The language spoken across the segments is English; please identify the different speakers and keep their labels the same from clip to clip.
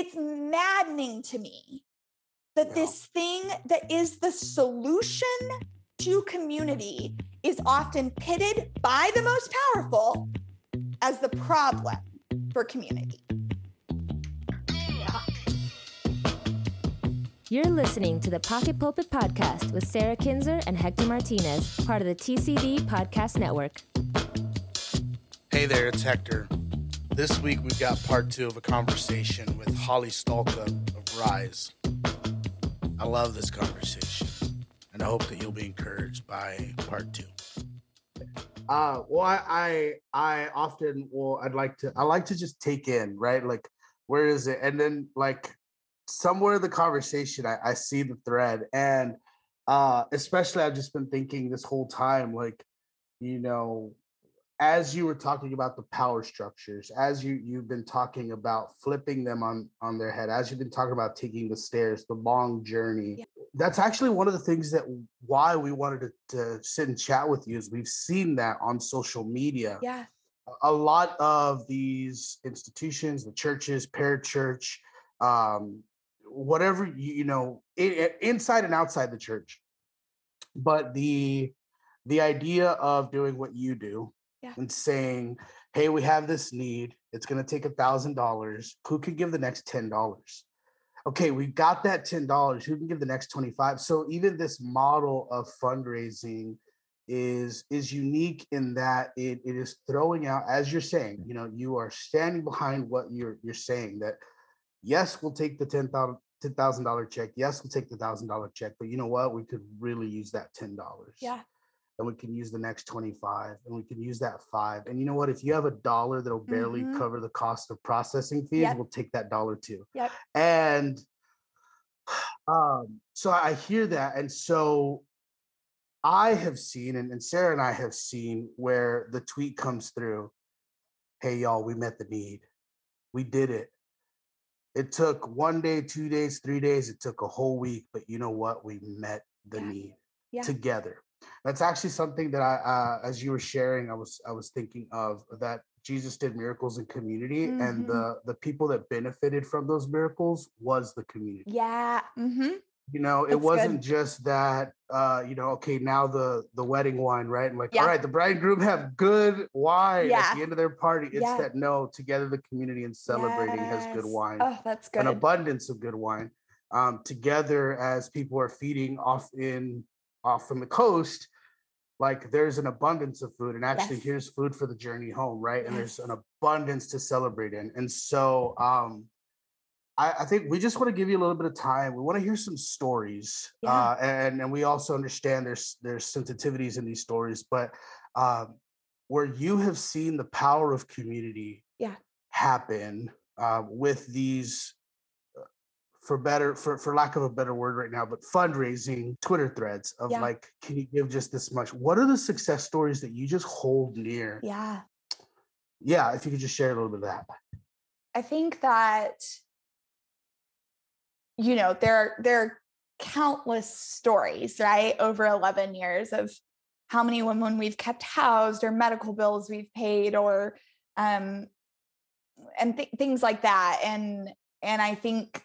Speaker 1: it's maddening to me that
Speaker 2: Yeah.
Speaker 1: this thing that is the solution to community is often pitted by the most powerful as the problem for community.
Speaker 3: You're listening to the Pocket Pulpit Podcast with Sarah Kinzer and Hector Martinez, part of the TCD Podcast Network.
Speaker 2: Hey there, it's Hector. This week we've got part two of a conversation with Holly Stalka of Rise. I love this conversation, and I hope that you'll be encouraged by part two. Uh, well, I, I I often will. I'd like to. I like to just take in, right? Like, where is it? And then, like, somewhere in the conversation, I, I see the thread, and uh, especially I've just been thinking this whole time, like, you know, as you were talking about the power structures as you you've been talking about flipping them on on their head as you've been talking about taking the stairs the long journey
Speaker 1: Yeah.
Speaker 2: that's actually one of the things that why we wanted to, to sit and chat with you is we've seen that on social media
Speaker 1: Yeah.
Speaker 2: a lot of these institutions the churches parachurch um whatever you, you know i- i- inside and outside the church but the the idea of doing what you do
Speaker 1: Yeah.
Speaker 2: and saying hey we have this need it's going to take a thousand dollars who could give the next ten dollars? Okay we got that ten dollars who can give the next 25 so even this model of fundraising is is unique in that it, it is throwing out as you're saying mm. you know you are standing behind what you're you're saying that yes we'll take the ten thousand ten thousand dollar check yes we'll take the thousand dollar check but you know what? We could really use that ten dollars.
Speaker 1: Yeah.
Speaker 2: And we can use the next 25 and we can use that five and you know what if you have a dollar that'll barely
Speaker 1: Mhm.
Speaker 2: cover the cost of processing fees
Speaker 1: Yep.
Speaker 2: we'll take that dollar too
Speaker 1: Yep.
Speaker 2: and um so i hear that and so i have seen and, and sarah and i have seen where the tweet comes through hey y'all we met the need we did it it took one day two days three days it took a whole week but you know what we met the
Speaker 1: Yeah.
Speaker 2: need
Speaker 1: Yeah.
Speaker 2: together that's actually something that i uh, as you were sharing i was i was thinking of that jesus did miracles in community and
Speaker 1: Mhm.
Speaker 2: the the people that benefited from those miracles was the community
Speaker 1: Yeah. Mm-hmm.
Speaker 2: you know it
Speaker 1: That's
Speaker 2: wasn't
Speaker 1: good.
Speaker 2: just that uh you know okay now the the wedding wine right and like
Speaker 1: Yeah.
Speaker 2: all right the bride and groom have good wine at the end of their party it's
Speaker 1: Yeah.
Speaker 2: that no together the community and celebrating has good wine
Speaker 1: Oh, that's good.
Speaker 2: an abundance of good wine um, together as people are feeding off in off from the coast like there's an abundance of food and actually
Speaker 1: Yes.
Speaker 2: here's food for the journey home right and there's an abundance to celebrate in and so um I, I think we just want to give you a little bit of time. We want to hear some stories,
Speaker 1: Yeah.
Speaker 2: uh, and and we also understand there's there's sensitivities in these stories, but um, where you have seen the power of community,
Speaker 1: Yeah.
Speaker 2: happen uh, with these, for better for for lack of a better word right now, but fundraising Twitter threads of
Speaker 1: Yeah.
Speaker 2: like, can you give just this much? What are the success stories that you just hold near?
Speaker 1: yeah.
Speaker 2: Yeah, if you could just share a little bit of that.
Speaker 1: I think that you know there are there are countless stories right over 11 years of how many women we've kept housed or medical bills we've paid or um and th- things like that and and I think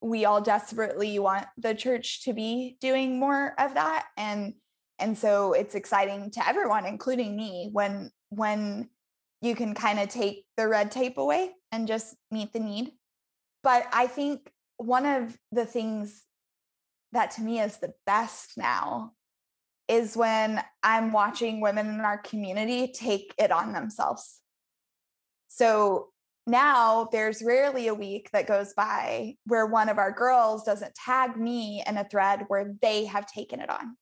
Speaker 1: we all desperately want the church to be doing more of that and and so it's exciting to everyone including me when when you can kind of take the red tape away and just meet the need. But I think one of the things that to me is the best now is when I'm watching women in our community take it on themselves. So now there's rarely a week that goes by where one of our girls doesn't tag me in a thread where they have taken it on,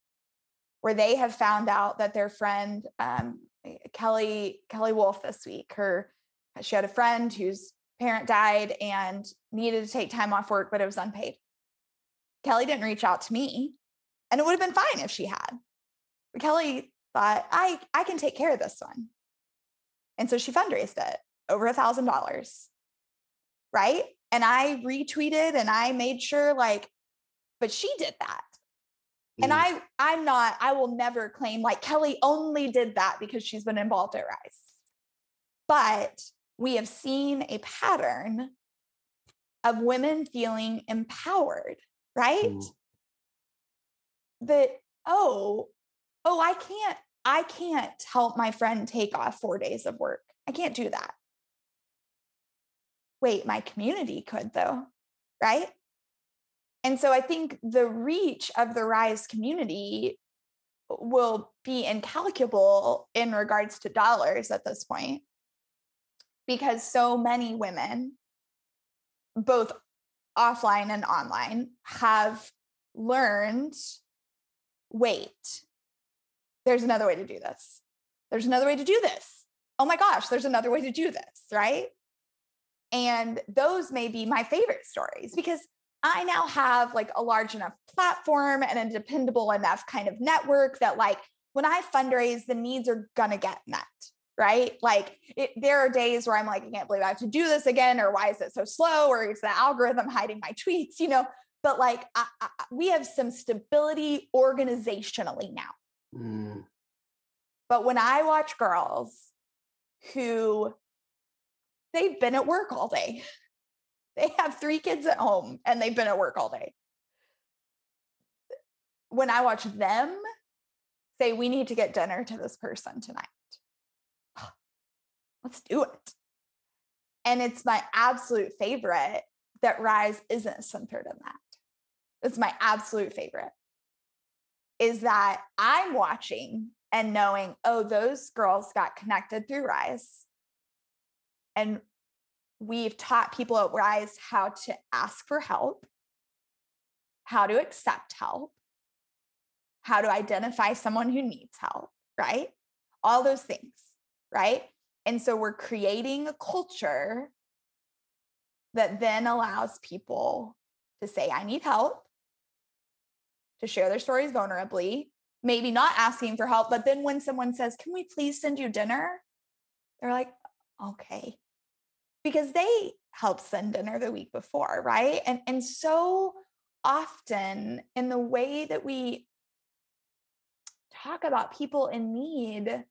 Speaker 1: where they have found out that their friend, um, Kelly Kelly Wolf this week. Her she had a friend whose parent died and needed to take time off work, but it was unpaid. Kelly didn't reach out to me, and it would have been fine if she had. But Kelly thought, I I can take care of this one. And so she fundraised it over a thousand dollars. Right. And I retweeted and I made sure, like, but she did that. And
Speaker 2: Mm.
Speaker 1: I I'm not, I will never claim like Kelly only did that because she's been involved at Rise. But we have seen a pattern of women feeling empowered, right? Mm. That, oh, oh, I can't, I can't help my friend take off four days of work. I can't do that. Wait, my community could though, right? And so I think the reach of the Rise community will be incalculable in regards to dollars at this point because so many women, both offline and online, have learned wait, there's another way to do this. There's another way to do this. Oh my gosh, there's another way to do this, right? And those may be my favorite stories because I now have like a large enough platform and a dependable enough kind of network that like when I fundraise, the needs are gonna get met. Right. Like it, there are days where I'm like, I can't believe I have to do this again, or why is it so slow? Or is the algorithm hiding my tweets? You know, but like I, I, we have some stability organizationally now. Mm. But when I watch girls who they've been at work all day, they have three kids at home and they've been at work all day. When I watch them say, we need to get dinner to this person tonight, let's do it. And it's my absolute favorite that Rise isn't centered in that. It's my absolute favorite. Is that I'm watching and knowing, oh, those girls got connected through Rise. And we've taught people at Rise how to ask for help, how to accept help, how to identify someone who needs help, right? All those things, right? And so we're creating a culture that then allows people to say, I need help, to share their stories vulnerably, maybe not asking for help, but then when someone says, Can we please send you dinner? They're like, Okay because they helped send dinner the week before, right? And and so often in the way that we talk about people in need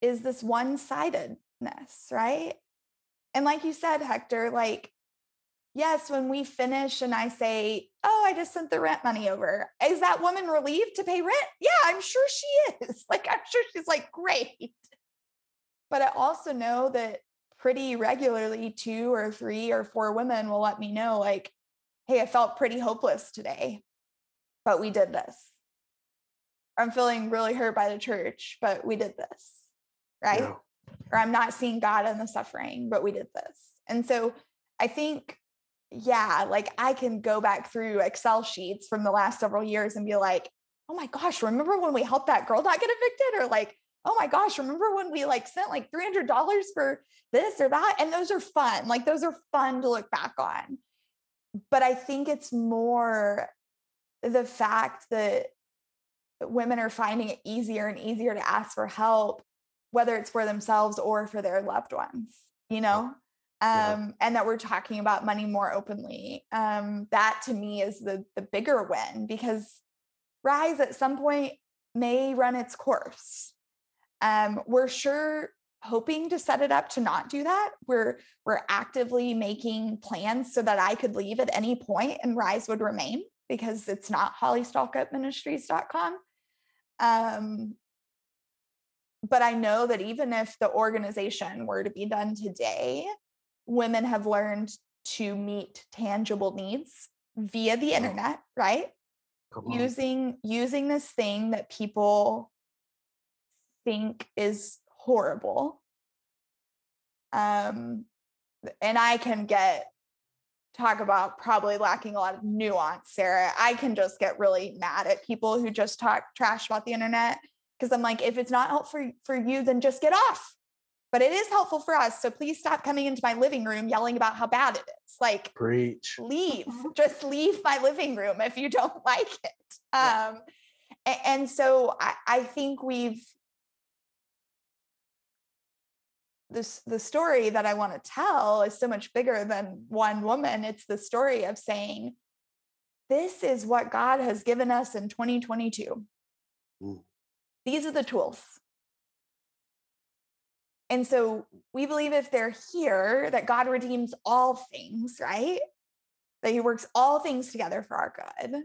Speaker 1: is this one-sidedness, right? And like you said, Hector, like yes, when we finish and I say, "Oh, I just sent the rent money over." Is that woman relieved to pay rent? Yeah, I'm sure she is. Like I'm sure she's like, "Great." But I also know that pretty regularly two or three or four women will let me know like hey i felt pretty hopeless today but we did this. I'm feeling really hurt by the church but we did this right? Yeah. or i'm not seeing god in the suffering but we did this. And so i think yeah like i can go back through excel sheets from the last several years and be like oh my gosh remember when we helped that girl not get evicted? or like oh my gosh, remember when we like sent like $300 for this or that? And those are fun. Like those are fun to look back on. But I think it's more the fact that women are finding it easier and easier to ask for help, whether it's for themselves or for their loved ones, you know? Yeah. Um, and that we're talking about money more openly. Um, that to me is the the bigger win because Rise at some point may run its course um, we're sure hoping to set it up to not do that. We're we're actively making plans so that I could leave at any point and Rise would remain because it's not hollystalkupministries.com. Um, but I know that even if the organization were to be done today, women have learned to meet tangible needs via the internet, right? Using using this thing that people think is horrible. Um, and I can get talk about probably lacking a lot of nuance, Sarah. I can just get really mad at people who just talk trash about the internet because I'm like, if it's not helpful for, for you, then just get off. But it is helpful for us. So please stop coming into my living room yelling about how bad it is. Like,
Speaker 4: preach,
Speaker 1: leave, just leave my living room if you don't like it. Yeah. Um, and, and so I, I think we've this the story that I want to tell is so much bigger than one woman. It's the story of saying, this is what God has given us in 2022. Mm. These are the tools. And so we believe if they're here, that God redeems all things, right? that he works all things together for our good.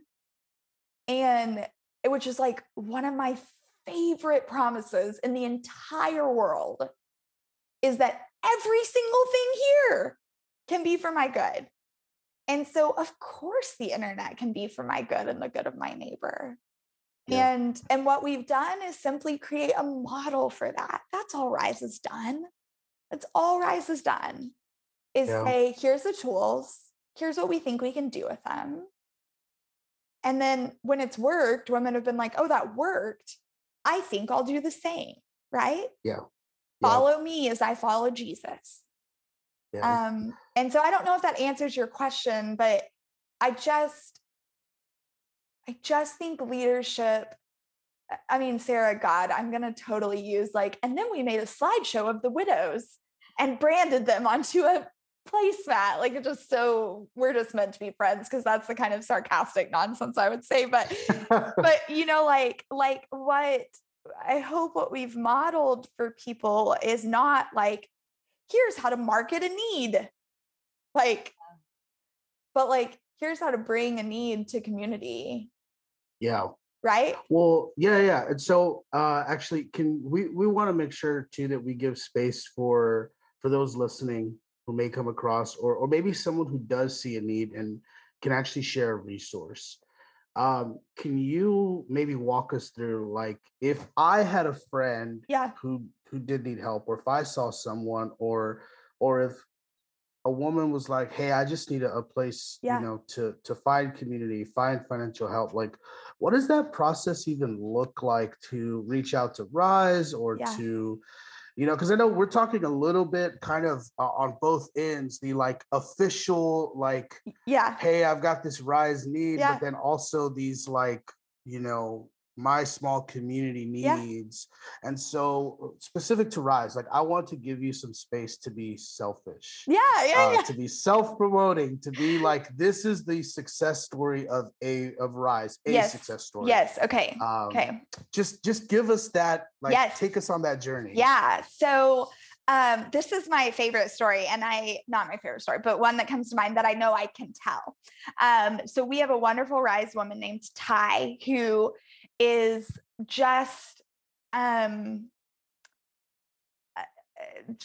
Speaker 1: And which is like one of my favorite promises in the entire world is that every single thing here can be for my good. And so, of course, the internet can be for my good and the good of my neighbor. Yeah. And and what we've done is simply create a model for that. That's all Rise has done. That's all Rise has done. Is yeah. say, here's the tools, here's what we think we can do with them. And then when it's worked, women have been like, oh, that worked. I think I'll do the same. Right.
Speaker 2: Yeah.
Speaker 1: Follow yeah. me as I follow Jesus. Yeah. Um, and so I don't know if that answers your question, but I just, I just think leadership. I mean, Sarah, God, I'm going to totally use like, and then we made a slideshow of the widows and branded them onto a placemat. Like, it's just so we're just meant to be friends because that's the kind of sarcastic nonsense I would say. But, but you know, like, like what I hope what we've modeled for people is not like, here's how to market a need. Like, but like, here's how to bring a need to community.
Speaker 2: Yeah.
Speaker 1: Right.
Speaker 2: Well, yeah, yeah. And so uh actually can we we want to make sure too that we give space for for those listening who may come across or or maybe someone who does see a need and can actually share a resource. Um, can you maybe walk us through like if I had a friend
Speaker 1: yeah
Speaker 2: who who did need help or if I saw someone or or if a woman was like, "Hey, I just need a, a place, yeah. you know, to to find community, find financial help." Like, what does that process even look like to reach out to Rise or yeah. to, you know, because I know we're talking a little bit kind of uh, on both ends, the like official, like,
Speaker 1: yeah,
Speaker 2: hey, I've got this Rise need, yeah. but then also these like, you know, my small community needs yeah. and so specific to rise like i want to give you some space to be selfish
Speaker 1: yeah yeah, uh, yeah.
Speaker 2: to be self-promoting to be like this is the success story of a of rise a
Speaker 1: yes.
Speaker 2: success story
Speaker 1: yes okay um, okay
Speaker 2: just just give us that like yes. take us on that journey
Speaker 1: yeah so um, this is my favorite story, and I not my favorite story, but one that comes to mind that I know I can tell. Um, so we have a wonderful rise woman named Ty who is just um uh,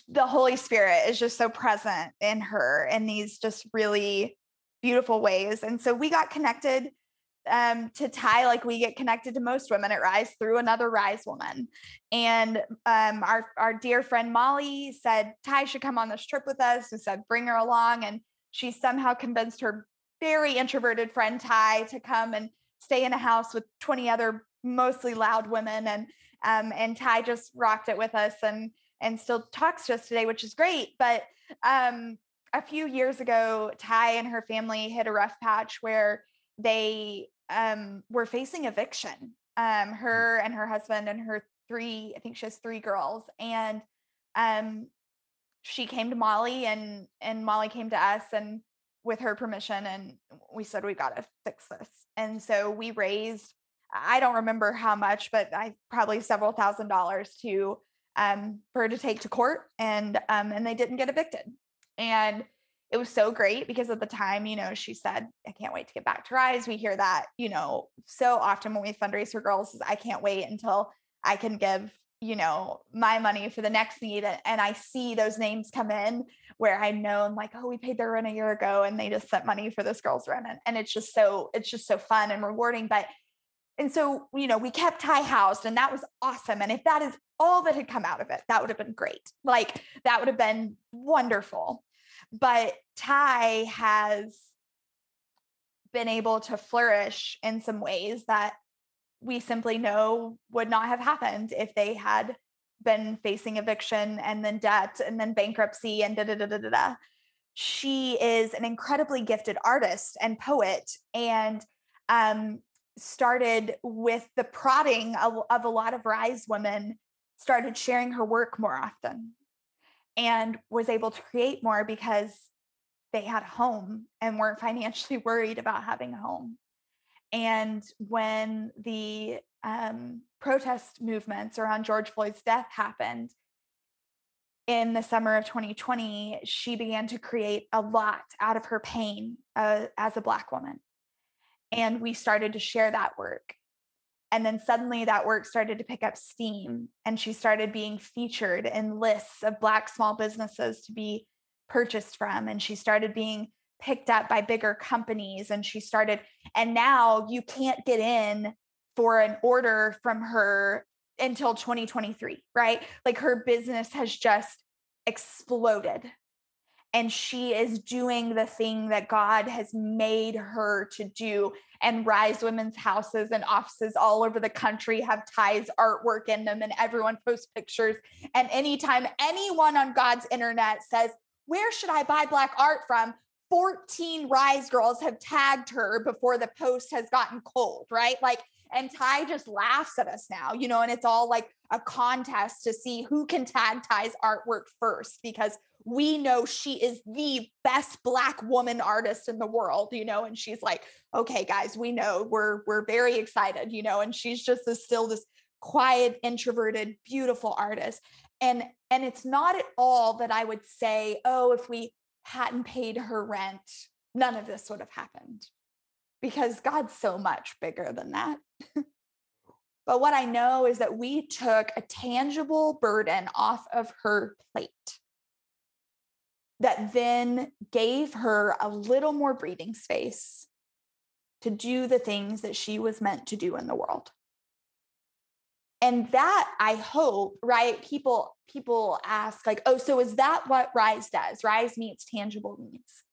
Speaker 1: the Holy Spirit is just so present in her in these just really beautiful ways. And so we got connected um, to Ty like we get connected to most women at Rise through another Rise woman. And um, our, our dear friend Molly said Ty should come on this trip with us. We said, bring her along. And she somehow convinced her very introverted friend Ty to come and stay in a house with 20 other mostly loud women and um, and Ty just rocked it with us and and still talks to us today, which is great. But um, a few years ago, Ty and her family hit a rough patch where they um, were facing eviction. Um, mm. her and her husband and her three, I think she has three girls, and um, she came to Molly and and Molly came to us and with her permission and we said we got to fix this. And so we raised i don't remember how much but i probably several thousand dollars to um, for her to take to court and um, and they didn't get evicted. And it was so great because at the time you know she said i can't wait to get back to rise. We hear that you know so often when we fundraise for girls is i can't wait until i can give you know my money for the next need and i see those names come in where i know i'm like oh we paid their rent a year ago and they just sent money for this girl's rent and, it's just so it's just so fun and rewarding but and so you know we kept ty housed and that was awesome and if that is all that had come out of it that would have been great like that would have been wonderful but ty has been able to flourish in some ways that we simply know would not have happened if they had been facing eviction and then debt and then bankruptcy and da da da da da. da. She is an incredibly gifted artist and poet and um, started with the prodding of, of a lot of Rise women, started sharing her work more often and was able to create more because they had a home and weren't financially worried about having a home. And when the um, protest movements around George Floyd's death happened, in the summer of 2020, she began to create a lot out of her pain uh, as a Black woman. And we started to share that work. And then suddenly that work started to pick up steam, and she started being featured in lists of Black small businesses to be purchased from. And she started being picked up by bigger companies. And she started, and now you can't get in for an order from her until 2023, right? Like her business has just exploded. And she is doing the thing that God has made her to do. And Rise Women's houses and offices all over the country have Ty's artwork in them, and everyone posts pictures. And anytime anyone on God's internet says, Where should I buy Black art from? 14 Rise girls have tagged her before the post has gotten cold, right? Like and Ty just laughs at us now, you know, and it's all like a contest to see who can tag Ty's artwork first because we know she is the best black woman artist in the world, you know, and she's like, okay, guys, we know we're we're very excited, you know, and she's just this still this quiet, introverted, beautiful artist. And and it's not at all that I would say, oh, if we hadn't paid her rent, none of this would have happened because God's so much bigger than that. but what I know is that we took a tangible burden off of her plate that then gave her a little more breathing space to do the things that she was meant to do in the world and that i hope right people people ask like oh so is that what rise does rise meets tangible needs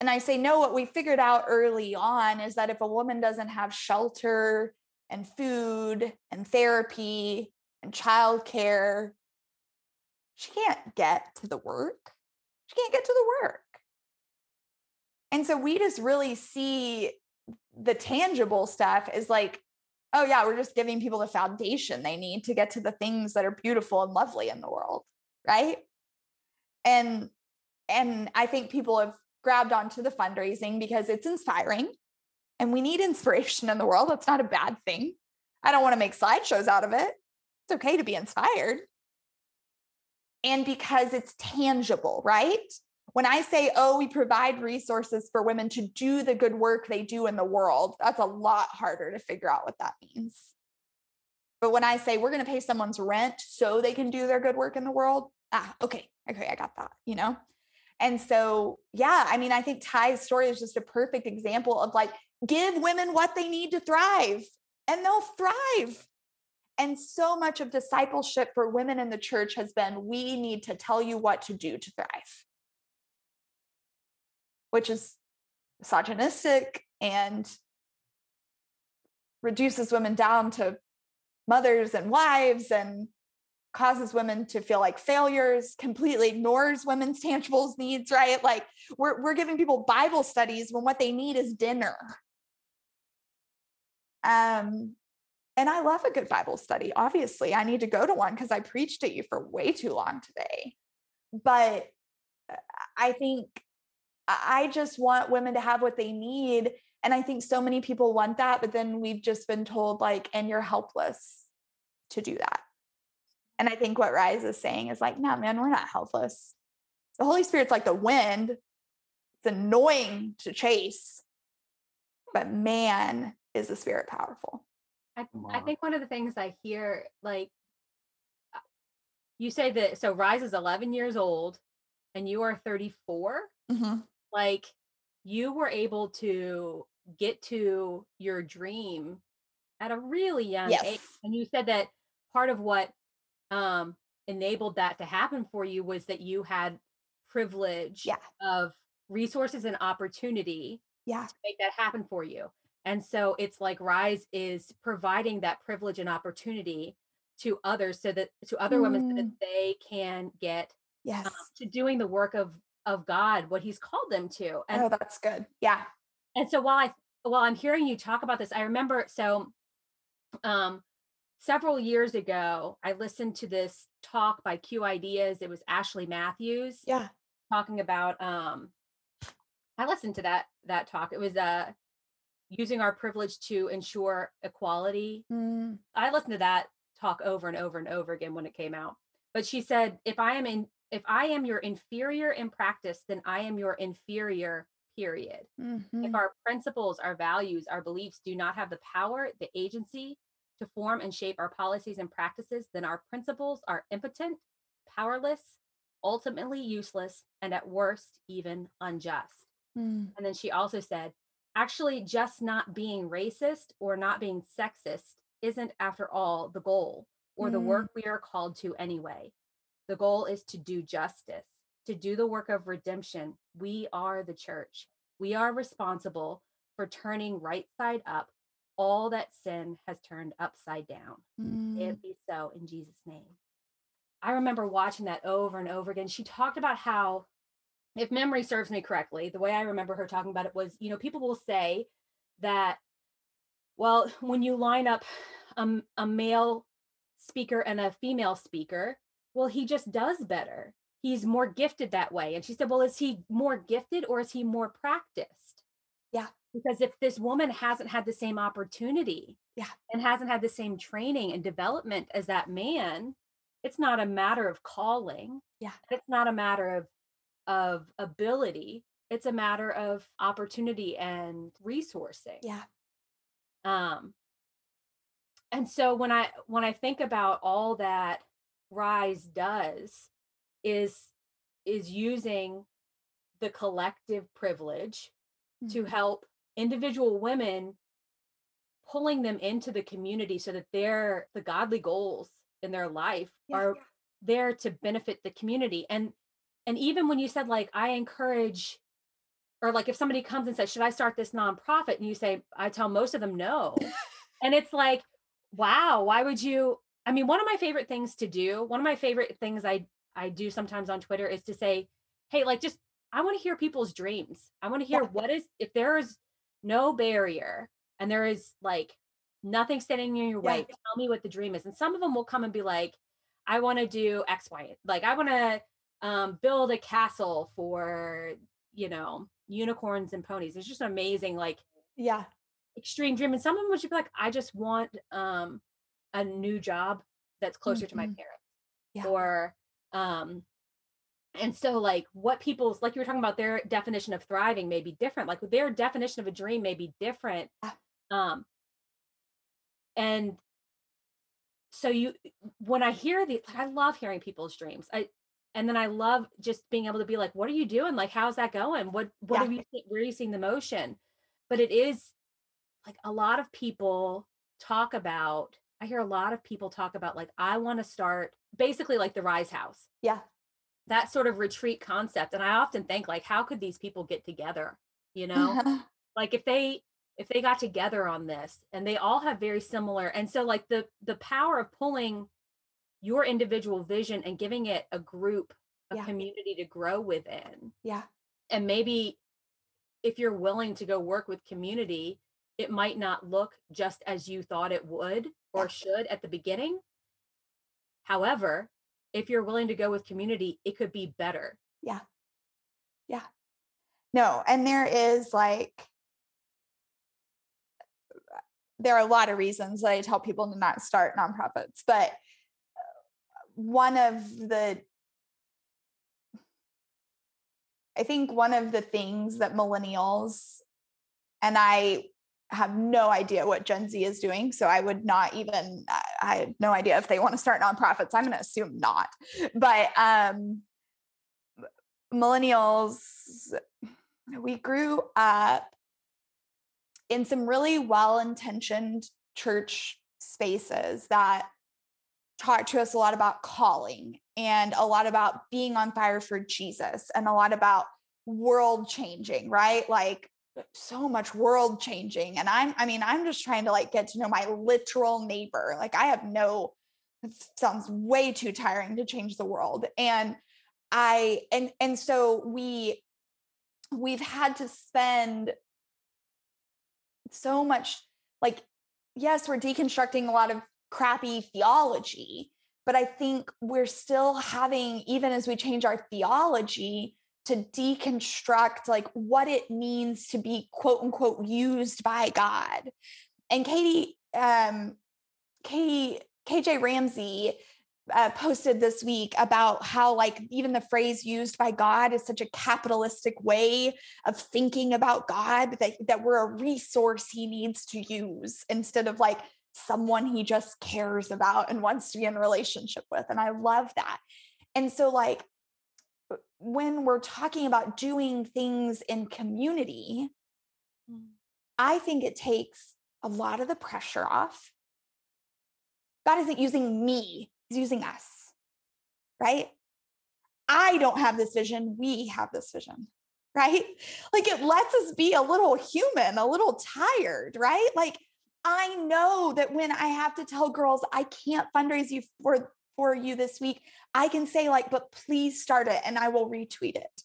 Speaker 1: and I say, no, what we figured out early on is that if a woman doesn't have shelter and food and therapy and childcare, she can't get to the work. She can't get to the work. And so we just really see the tangible stuff is like, oh, yeah, we're just giving people the foundation they need to get to the things that are beautiful and lovely in the world. Right. And and I think people have grabbed onto the fundraising because it's inspiring and we need inspiration in the world. That's not a bad thing. I don't want to make slideshows out of it. It's okay to be inspired. And because it's tangible, right? When I say, oh, we provide resources for women to do the good work they do in the world, that's a lot harder to figure out what that means. But when I say we're going to pay someone's rent so they can do their good work in the world, ah, okay, okay, I got that, you know? And so, yeah, I mean, I think Ty's story is just a perfect example of like, give women what they need to thrive and they'll thrive. And so much of discipleship for women in the church has been we need to tell you what to do to thrive, which is misogynistic and reduces women down to mothers and wives and causes women to feel like failures, completely ignores women's tangibles needs, right? Like we're we're giving people Bible studies when what they need is dinner. Um and I love a good Bible study. Obviously, I need to go to one because I preached at you for way too long today. But uh, I think I just want women to have what they need. And I think so many people want that, but then we've just been told, like, and you're helpless to do that. And I think what Rise is saying is like, no, man, we're not helpless. The Holy Spirit's like the wind. It's annoying to chase, but man, is the Spirit powerful.
Speaker 5: I, I think one of the things I hear, like, uh, you say that, so Rise is 11 years old and you are 34. Mm-hmm. Like, you were able to get to your dream at a really young yes. age. And you said that part of what um, enabled that to happen for you was that you had privilege
Speaker 1: yeah.
Speaker 5: of resources and opportunity
Speaker 1: yeah.
Speaker 5: to make that happen for you. And so it's like Rise is providing that privilege and opportunity to others so that to other mm. women so that mm. they can get
Speaker 1: yes. Um,
Speaker 5: to doing the work of of God, what he's called them to.
Speaker 1: And oh, that's good. Yeah.
Speaker 5: And so while I while I'm hearing you talk about this, I remember so um several years ago, I listened to this talk by Q Ideas. It was Ashley Matthews.
Speaker 1: Yeah.
Speaker 5: Talking about um I listened to that that talk. It was uh using our privilege to ensure equality. Mm. I listened to that talk over and over and over again when it came out. but she said, if I am in, if I am your inferior in practice, then I am your inferior, period. Mm-hmm. If our principles, our values, our beliefs do not have the power, the agency to form and shape our policies and practices, then our principles are impotent, powerless, ultimately useless, and at worst, even unjust. Mm. And then she also said, actually, just not being racist or not being sexist isn't, after all, the goal or mm. the work we are called to anyway. The goal is to do justice, to do the work of redemption. We are the church. We are responsible for turning right side up all that sin has turned upside down. Mm. It be so in Jesus' name. I remember watching that over and over again. She talked about how, if memory serves me correctly, the way I remember her talking about it was, you know, people will say that, well, when you line up a, a male speaker and a female speaker, well, he just does better. He's more gifted that way. And she said, well, is he more gifted or is he more practiced?
Speaker 1: Yeah.
Speaker 5: Because if this woman hasn't had the same opportunity
Speaker 1: yeah.
Speaker 5: and hasn't had the same training and development as that man, it's not a matter of calling.
Speaker 1: Yeah.
Speaker 5: It's not a matter of of ability. It's a matter of opportunity and resourcing.
Speaker 1: Yeah.
Speaker 5: Um and so when I when I think about all that Rise does is is using the collective privilege mm-hmm. to help individual women pulling them into the community so that their the godly goals in their life yeah, are yeah. there to benefit the community and and even when you said like i encourage or like if somebody comes and says should i start this nonprofit and you say i tell most of them no and it's like wow why would you i mean one of my favorite things to do one of my favorite things i i do sometimes on twitter is to say hey like just i want to hear people's dreams i want to hear yeah. what is if there is no barrier and there is like nothing standing in your way. Yeah. Tell me what the dream is. And some of them will come and be like, I want to do X, Y. Like I want to um, build a castle for, you know, unicorns and ponies. It's just amazing, like
Speaker 1: yeah,
Speaker 5: extreme dream. And some of them would be like, I just want um a new job that's closer mm-hmm. to my mm-hmm. parents. Yeah. Or um and so like what people's like you were talking about their definition of thriving may be different like their definition of a dream may be different um and so you when i hear the like, i love hearing people's dreams i and then i love just being able to be like what are you doing like how's that going what what yeah. are you where are you seeing the motion but it is like a lot of people talk about i hear a lot of people talk about like i want to start basically like the rise house.
Speaker 1: Yeah.
Speaker 5: That sort of retreat concept and i often think like how could these people get together you know? Like if they if they got together on this and they all have very similar and so like the the power of pulling your individual vision and giving it a group a yeah. community to grow within
Speaker 1: yeah.
Speaker 5: and maybe if you're willing to go work with community it might not look just as you thought it would or should at the beginning however if you're willing to go with community, it could be better.
Speaker 1: Yeah. Yeah. No, and there is like, there are a lot of reasons that I tell people to not start nonprofits, but uh, one of the, I think one of the things that millennials, and I have no idea what Gen Z is doing. So I would not even, I have no idea if they want to start nonprofits. I'm going to assume not. But um, millennials, we grew up in some really well intentioned church spaces that taught to us a lot about calling and a lot about being on fire for Jesus and a lot about world changing, right? Like so much world changing and i'm i mean i'm just trying to like get to know my literal neighbor like i have no it sounds way too tiring to change the world and i and and so we we've had to spend so much like yes we're deconstructing a lot of crappy theology but i think we're still having even as we change our theology to deconstruct like what it means to be quote unquote used by God. And Katie, um, Katie, KJ Ramsey uh, posted this week about how like even the phrase used by god is such a capitalistic way of thinking about god that, that we're a resource he needs to use instead of like someone he just cares about and wants to be in relationship with and i love that and so like when we're talking about doing things in community mm. i think it takes a lot of the pressure off god isn't using me He's using us, right? I don't have this vision. We have this vision, right? Like it lets us be a little human, a little tired, right? Like I know that when I have to tell girls I can't fundraise you for for you this week, I can say like, but please start it and I will retweet it.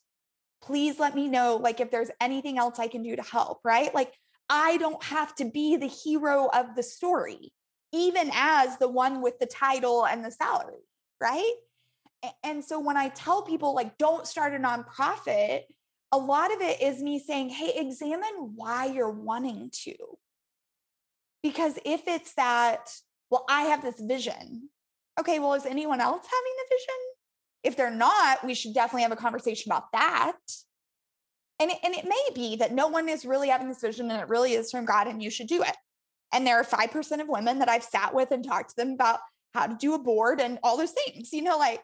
Speaker 1: Please let me know like if there's anything else I can do to help, right? Like I don't have to be the hero of the story even as the one with the title and the salary, right? And so when I tell people, like, don't start a nonprofit, a lot of it is me saying, hey, examine why you're wanting to. Because if it's that, well, I have this vision. Okay, well, is anyone else having the vision? If they're not, we should definitely have a conversation about that. And it, and it may be that no one is really having this vision and it really is from God and you should do it. And there are 5% of women that I've sat with and talked to them about how to do a board and all those things. You know, like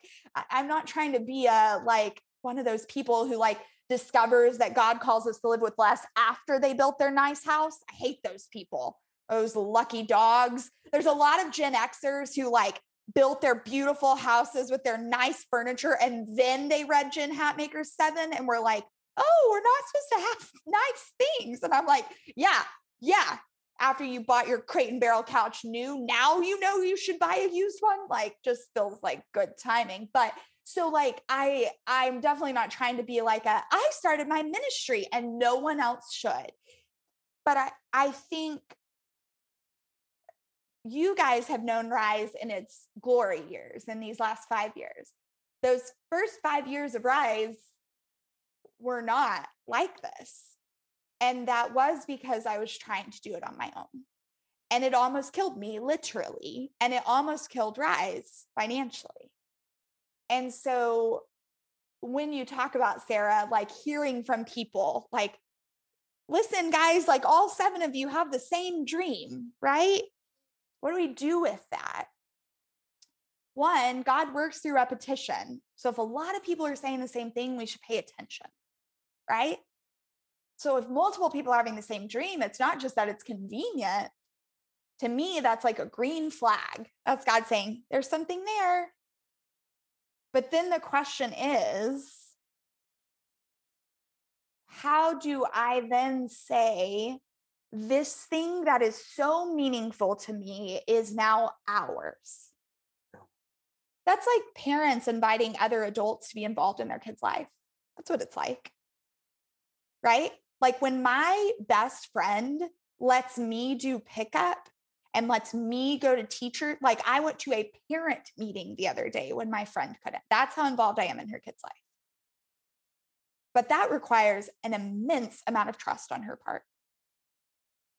Speaker 1: I'm not trying to be a like one of those people who like discovers that God calls us to live with less after they built their nice house. I hate those people. Those lucky dogs. There's a lot of Gen Xers who like built their beautiful houses with their nice furniture and then they read Jen Hatmaker 7 and we're like, "Oh, we're not supposed to have nice things." And I'm like, "Yeah, yeah, after you bought your crate and barrel couch new, now you know you should buy a used one. Like just feels like good timing. But so like I I'm definitely not trying to be like a I started my ministry and no one else should. But I I think you guys have known Rise in its glory years in these last 5 years. Those first 5 years of Rise were not like this and that was because I was trying to do it on my own. And it almost killed me, literally. And it almost killed Rise financially. And so when you talk about Sarah, like hearing from people, like, listen, guys, like all seven of you have the same dream, right? What do we do with that? One, God works through repetition. So if a lot of people are saying the same thing, we should pay attention, right? So if multiple people are having the same dream, it's not just that it's convenient. To me, that's like a green flag. That's God saying, there's something there. But then the question is, how do I then say, this thing that is so meaningful to me is now ours? That's like parents inviting other adults to be involved in their kids' life. That's what it's like. Right? Like when my best friend lets me do pickup and lets me go to teacher, like I went to a parent meeting the other day when my friend couldn't. That's how involved I am in her kid's life. But that requires an immense amount of trust on her part.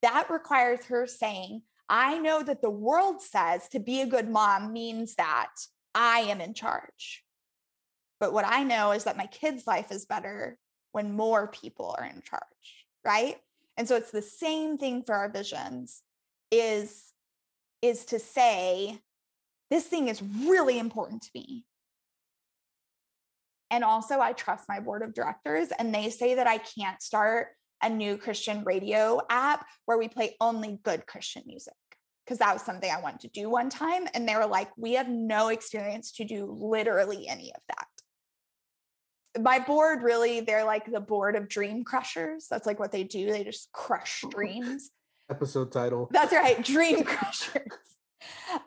Speaker 1: That requires her saying, I know that the world says to be a good mom means that I am in charge. But what I know is that my kid's life is better when more people are in charge, right? And so it's the same thing for our visions is is to say this thing is really important to me. And also I trust my board of directors and they say that I can't start a new Christian radio app where we play only good Christian music because that was something I wanted to do one time. And they were like, we have no experience to do literally any of that. My board really they're like the board of dream crushers. That's like what they do. They just crush dreams.
Speaker 2: Episode title.
Speaker 1: That's right dream crushers.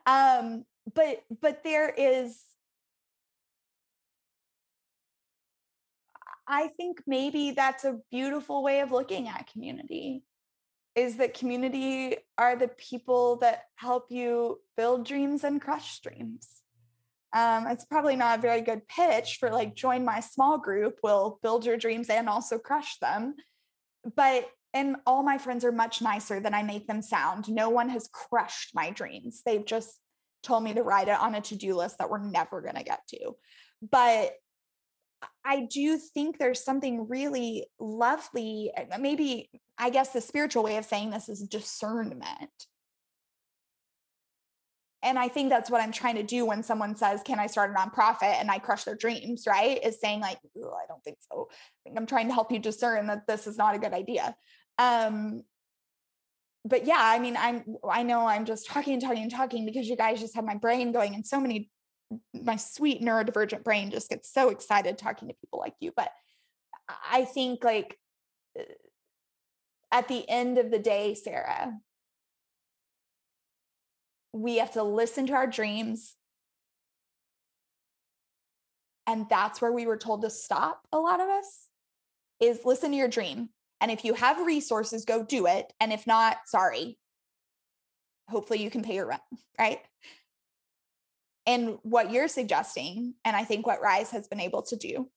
Speaker 1: Um but but there is i think maybe that's a beautiful way of looking at community is that community are the people that help you build dreams and crush dreams. Um, it's probably not a very good pitch for like join my small group will build your dreams and also crush them but and all my friends are much nicer than i make them sound. No one has crushed my dreams. They've just told me to write it on a to-do list that we're never going to get to. But I do think there's something really lovely. Eh, maybe, I guess, the spiritual way of saying this is discernment. And I think that's what I'm trying to do when someone says, Can I start a nonprofit? And I crush their dreams, right? Is saying, like, I don't think so. I think I'm trying to help you discern that this is not a good idea. Um, but yeah, I mean, I'm I know I'm just talking and talking and talking because you guys just have my brain going in so many my sweet neurodivergent brain just gets so excited talking to people like you. But I think like uh, at the end of the day, Sarah, we have to listen to our dreams. And that's where we were told to stop a lot of us is listen to your dream. And if you have resources, go do it. And if not, sorry. Hopefully you can pay your rent, right? And what you're suggesting, and I think what Rise has been able to do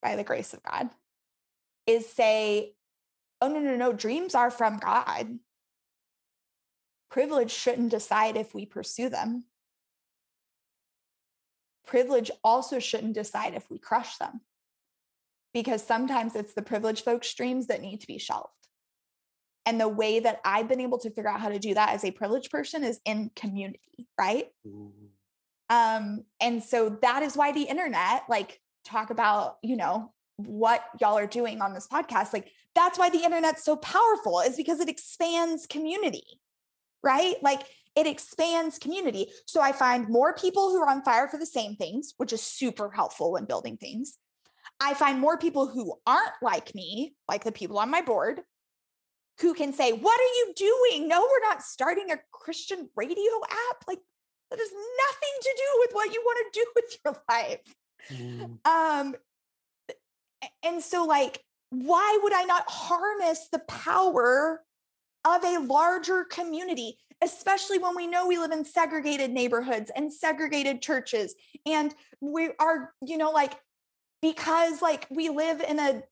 Speaker 1: by the grace of God, is say, oh, no, no, no, dreams are from God. Privilege shouldn't decide if we pursue them. Privilege also shouldn't decide if we crush them because sometimes it's the privileged folks' dreams that need to be shelved. And the way that I've been able to figure out how to do that as a privileged person is in community, right? Um, and so that is why the internet, like, talk about, you know, what y'all are doing on this podcast. Like, that's why the internet's so powerful, is because it expands community, right? Like, it expands community. So I find more people who are on fire for the same things, which is super helpful when building things. I find more people who aren't like me, like the people on my board, who can say, What are you doing? No, we're not starting a Christian radio app. Like, that has nothing to do with what you want to do with your life. Mm. Um, and so, like, why would I not harness the power of a larger community, especially when we know we live in segregated neighborhoods and segregated churches, and we are, you know, like because like we live in a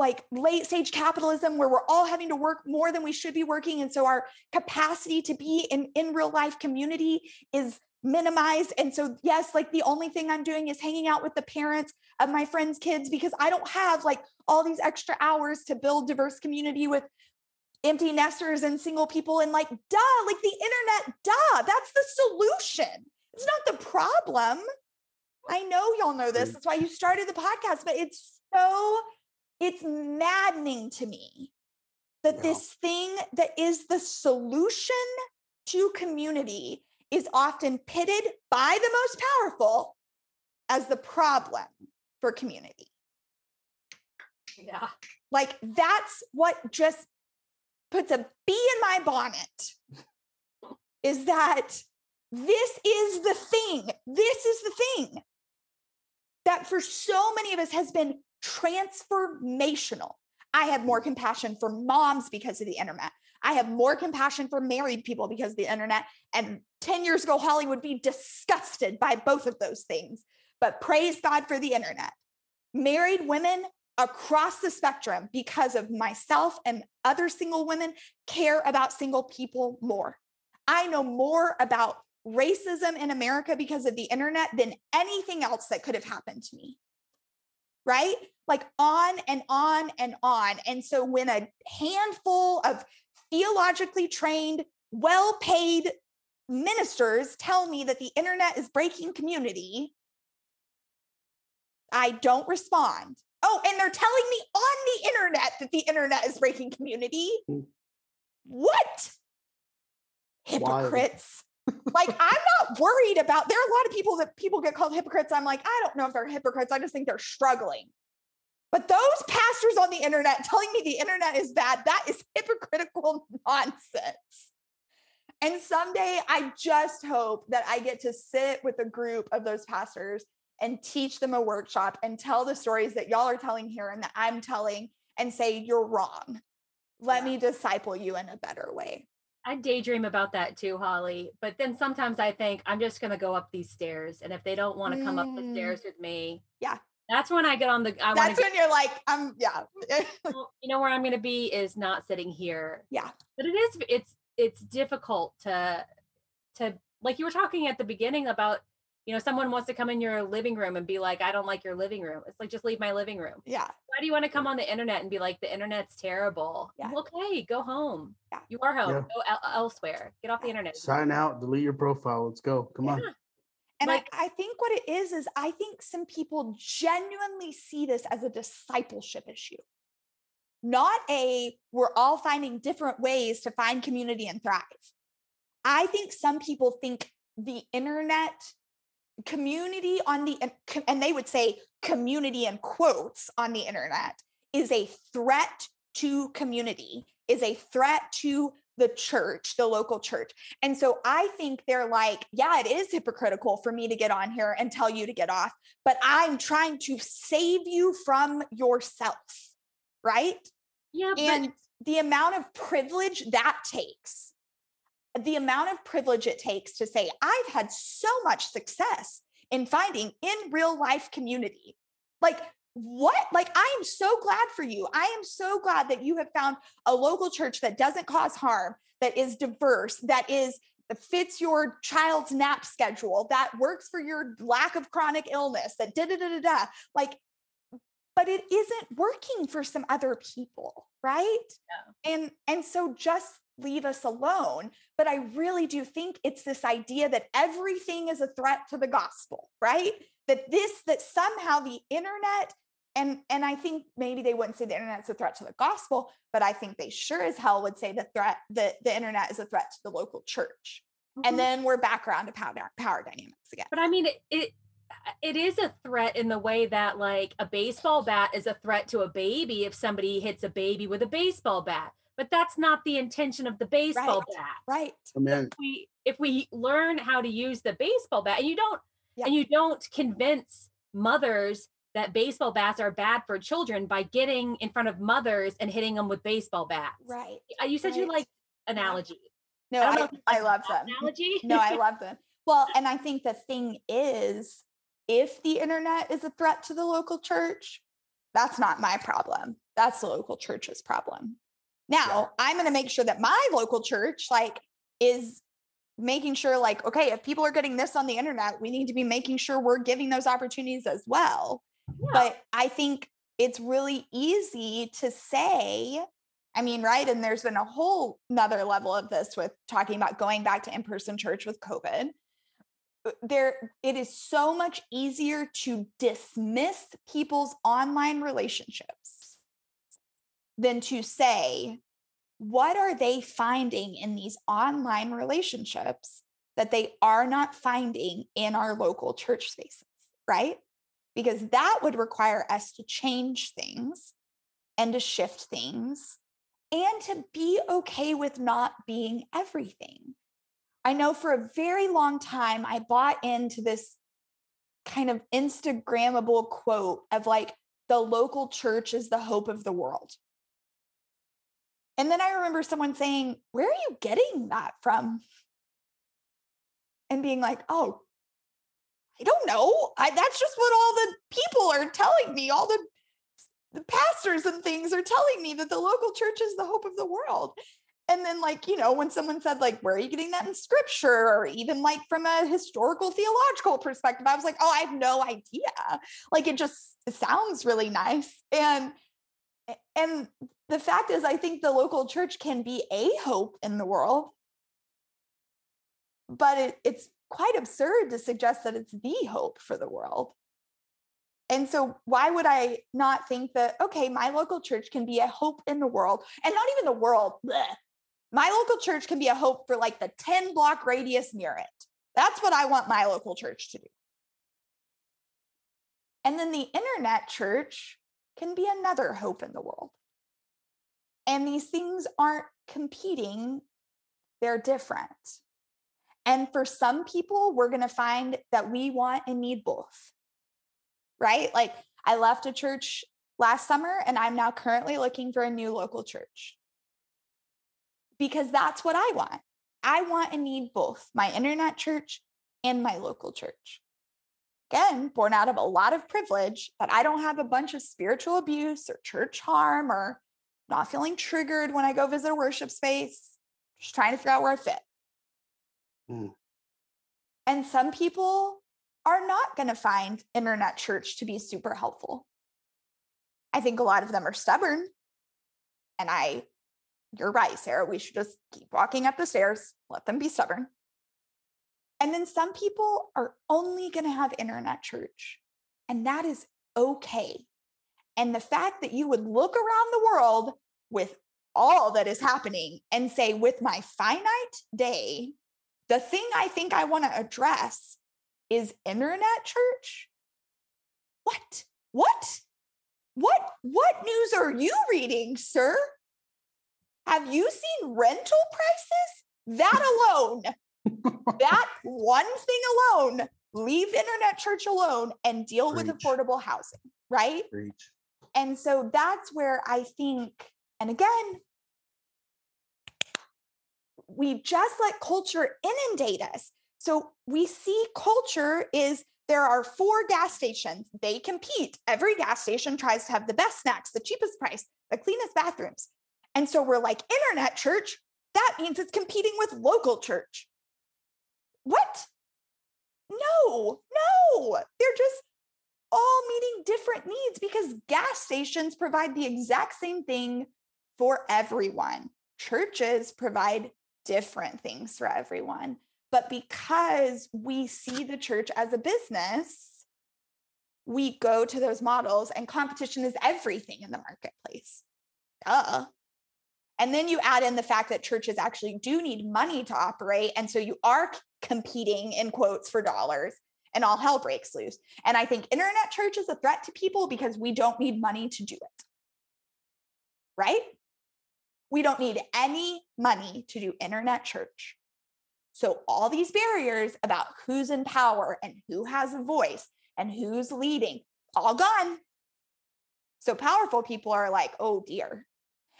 Speaker 1: like late stage capitalism where we're all having to work more than we should be working and so our capacity to be in in real life community is minimized. And so yes like the only thing i'm doing is hanging out with the parents of my friends kids because i don't have like all these extra hours to build diverse community with empty nesters and single people and like duh like the internet duh that's the solution. It's not the problem. I know y'all know this. That's why you started the podcast, but it's so it's maddening to me that this thing that is the solution to community is often pitted by the most powerful as the problem for community.
Speaker 5: Yeah.
Speaker 1: Like that's what just puts a bee in my bonnet is that this is the thing. This is the thing that for so many of us has been transformational. I have more mm. compassion for moms because of the internet. I have more compassion for married people because of the internet. And 10 years ago, Holly would be disgusted by both of those things. But praise God for the internet. Married women across the spectrum, because of myself and other single women, care about single people more. I know more about racism in America because of the internet than anything else that could have happened to me. Right? Like on and on and on. And so when a handful of theologically trained, well paid ministers tell me that the internet is breaking community, I don't respond. Oh, and they're telling me on the internet that the internet is breaking community. Hmm. What? Hypocrites like I'm not worried about there are a lot of people that people get called hypocrites. I'm like, I don't know if they're hypocrites. I just think they're struggling. But those pastors on the internet telling me the internet is bad, that is hypocritical nonsense. And someday I just hope that I get to sit with a group of those pastors and teach them a workshop and tell the stories that y'all are telling here and that I'm telling and say, you're wrong. Let yeah. me disciple you in a better way.
Speaker 5: I daydream about that too, Holly. But then sometimes I think I'm just going to go up these stairs, and if they don't want to come up the mm. stairs with me,
Speaker 1: yeah,
Speaker 5: that's when I get on the. I
Speaker 1: that's when you're like, I'm yeah.
Speaker 5: you know where I'm going to be is not sitting here.
Speaker 1: Yeah,
Speaker 5: but it is. It's it's difficult to to like you were talking at the beginning about you know someone wants to come in your living room and be like i don't like your living room. It's like just leave my living room.
Speaker 1: Yeah.
Speaker 5: Why do you want to come on the internet and be like the internet's terrible.
Speaker 1: Yeah.
Speaker 5: okay go home.
Speaker 1: Yeah.
Speaker 5: you are home. Yeah. go el- elsewhere. Get off the internet.
Speaker 2: Sign out delete your profile. Let's go. Come yeah. on
Speaker 1: and like, I, I think what it is is i think some people genuinely see this as a discipleship issue. Not a we're all finding different ways to find community and thrive. I think some people think the internet community on the and they would say community and quotes on the internet is a threat to community is a threat to the church the local church. And so i think they're like yeah it is hypocritical for me to get on here and tell you to get off but i'm trying to save you from yourself right?
Speaker 5: Yeah
Speaker 1: and but- the amount of privilege that takes the amount of privilege it takes to say, I've had so much success in finding in real life community. Like, what? Like, I am so glad for you. I am so glad that you have found a local church that doesn't cause harm, that is diverse, that is that fits your child's nap schedule, that works for your lack of chronic illness, that da da da da da. Like, but it isn't working for some other people, right? Yeah. And and so just leave us alone. But I really do think it's this idea that everything is a threat to the gospel, right? That this, that somehow the internet, and and I think maybe they wouldn't say the internet's a threat to the gospel, but I think they sure as hell would say the threat that the internet is a threat to the local church. Mm-hmm. And then we're back around to power, power dynamics again.
Speaker 5: But I mean, it, it it is a threat in the way that like a baseball bat is a threat to a baby if somebody hits a baby with a baseball bat but that's not the intention of the baseball
Speaker 1: right,
Speaker 5: bat.
Speaker 1: Right.
Speaker 5: If we if we learn how to use the baseball bat and you don't yeah. and you don't convince mothers that baseball bats are bad for children by getting in front of mothers and hitting them with baseball bats.
Speaker 1: Right.
Speaker 5: You said
Speaker 1: right.
Speaker 5: you like analogy.
Speaker 1: No, I, I, I love them.
Speaker 5: Analogy.
Speaker 1: no, I love them. Well, and I think the thing is, if the internet is a threat to the local church, that's not my problem. That's the local church's problem. Now, yeah. I'm going to make sure that my local church like is making sure like okay, if people are getting this on the internet, we need to be making sure we're giving those opportunities as well. Yeah. But I think it's really easy to say I mean, right? And there's been a whole another level of this with talking about going back to in-person church with COVID. Uh, there, it is so much easier to dismiss people's online relationships than to say, what are they finding in these online relationships that they are not finding in our local church spaces, right? Because that would require us to change things and to shift things and to be okay with not being everything. I know for a very long time, I bought into this kind of Instagrammable quote of like, the local church is the hope of the world. And then I remember someone saying, Where are you getting that from? And being like, Oh, I don't know. I, that's just what all the people are telling me. All the, the pastors and things are telling me that the local church is the hope of the world. And then, like, you know, when someone said, like, where are you getting that in scripture? Or even like from a historical theological perspective, I was like, oh, I have no idea. Like, it just sounds really nice. And and the fact is, I think the local church can be a hope in the world, but it, it's quite absurd to suggest that it's the hope for the world. And so, why would I not think that, okay, my local church can be a hope in the world and not even the world? Bleh. My local church can be a hope for like the 10 block radius near it. That's what I want my local church to do. And then the internet church can be another hope in the world. And these things aren't competing, they're different. And for some people, we're going to find that we want and need both, right? Like I left a church last summer and I'm now currently looking for a new local church because that's what I want. I want and need both my internet church and my local church again, born out of a lot of privilege, that I don't have a bunch of spiritual abuse or church harm or not feeling triggered when I go visit a worship space, just trying to figure out where I fit.
Speaker 2: Mm.
Speaker 1: And some people are not going to find internet church to be super helpful. I think a lot of them are stubborn. And I, you're right, Sarah, we should just keep walking up the stairs, let them be stubborn. And then some people are only going to have internet church, and that is okay. And the fact that you would look around the world with all that is happening and say, with my finite day, the thing I think I want to address is internet church. What? What? What what news are you reading, sir? Have you seen rental prices? That alone, that one thing alone, leave internet church alone and deal Preach. with affordable housing, right? Preach. And so that's where I think, and again, we just let culture inundate us. So we see culture is there are four gas stations. They compete. Every gas station tries to have the best snacks, the cheapest price, the cleanest bathrooms. And so we're like, internet church, that means it's competing with local church. What? No, no, they're just all meeting different needs because gas stations provide the exact same thing for everyone. Churches provide different things for everyone. But because we see the church as a business, we go to those models, and competition is everything in the marketplace. Duh. And then you add in the fact that churches actually do need money to operate. And so you are competing in quotes for dollars, and all hell breaks loose. And I think internet church is a threat to people because we don't need money to do it. Right? We don't need any money to do internet church. So, all these barriers about who's in power and who has a voice and who's leading, all gone. So, powerful people are like, oh dear.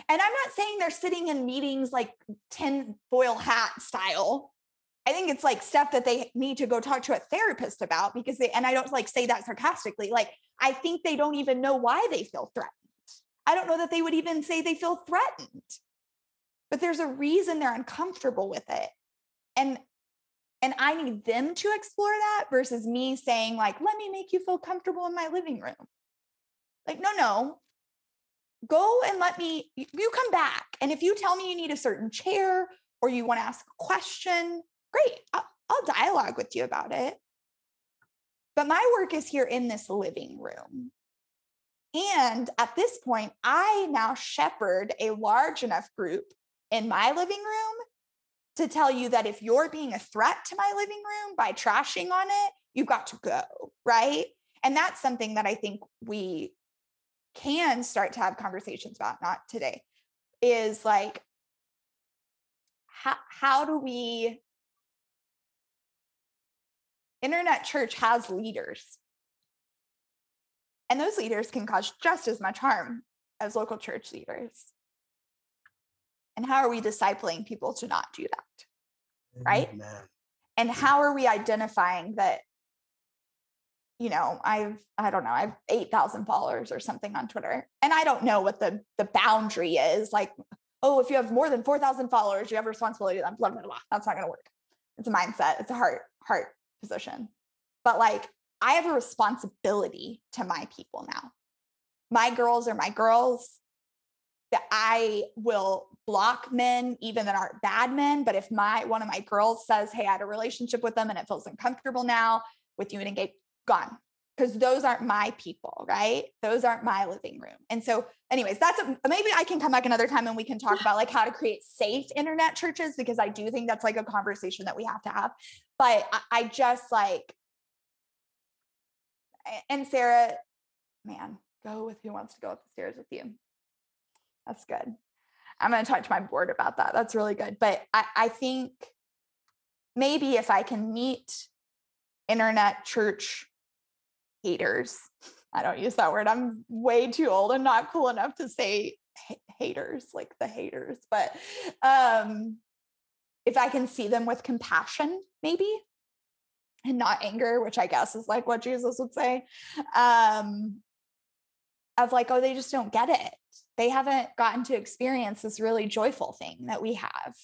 Speaker 1: And I'm not saying they're sitting in meetings like tinfoil hat style. I think it's like stuff that they need to go talk to a therapist about because they, and I don't like say that sarcastically, like, I think they don't even know why they feel threatened. I don't know that they would even say they feel threatened, but there's a reason they're uncomfortable with it. And and i need them to explore that versus me saying like let me make you feel comfortable in my living room. Like no no. Go and let me you come back. And if you tell me you need a certain chair or you want to ask a question great I'll, I'll dialogue with you about it but my work is here in this living room and at this point i now shepherd a large enough group in my living room to tell you that if you're being a threat to my living room by trashing on it, you've got to go. Right. And that's something that I think we can start to have conversations about, not today, is like, how, how do we? Internet church has leaders. And those leaders can cause just as much harm as local church leaders. And how are we discipling people to not do that? Right? Amen. And how are we identifying that you know, I've I don't know, I've 8,000 followers or something on Twitter. And I don't know what the the boundary is. Like, oh, if you have more than 4,000 followers, you have a responsibility to them, blah, blah, blah. That's not going to work. It's a mindset. It's a heart heart position. But like I have a responsibility to my people now. My girls are my girls that I will block men even that aren't bad men but if my one of my girls says hey i had a relationship with them and it feels uncomfortable now with you and engage gone because those aren't my people right those aren't my living room and so anyways that's a, maybe i can come back another time and we can talk about like how to create safe internet churches because i do think that's like a conversation that we have to have but I, I just like and sarah man go with who wants to go up the stairs with you that's good I'm going to talk to my board about that. That's really good. But I, I think maybe if I can meet internet church haters, I don't use that word. I'm way too old and not cool enough to say haters, like the haters. But um, if I can see them with compassion, maybe, and not anger, which I guess is like what Jesus would say, um, of like, oh, they just don't get it they haven't gotten to experience this really joyful thing that we have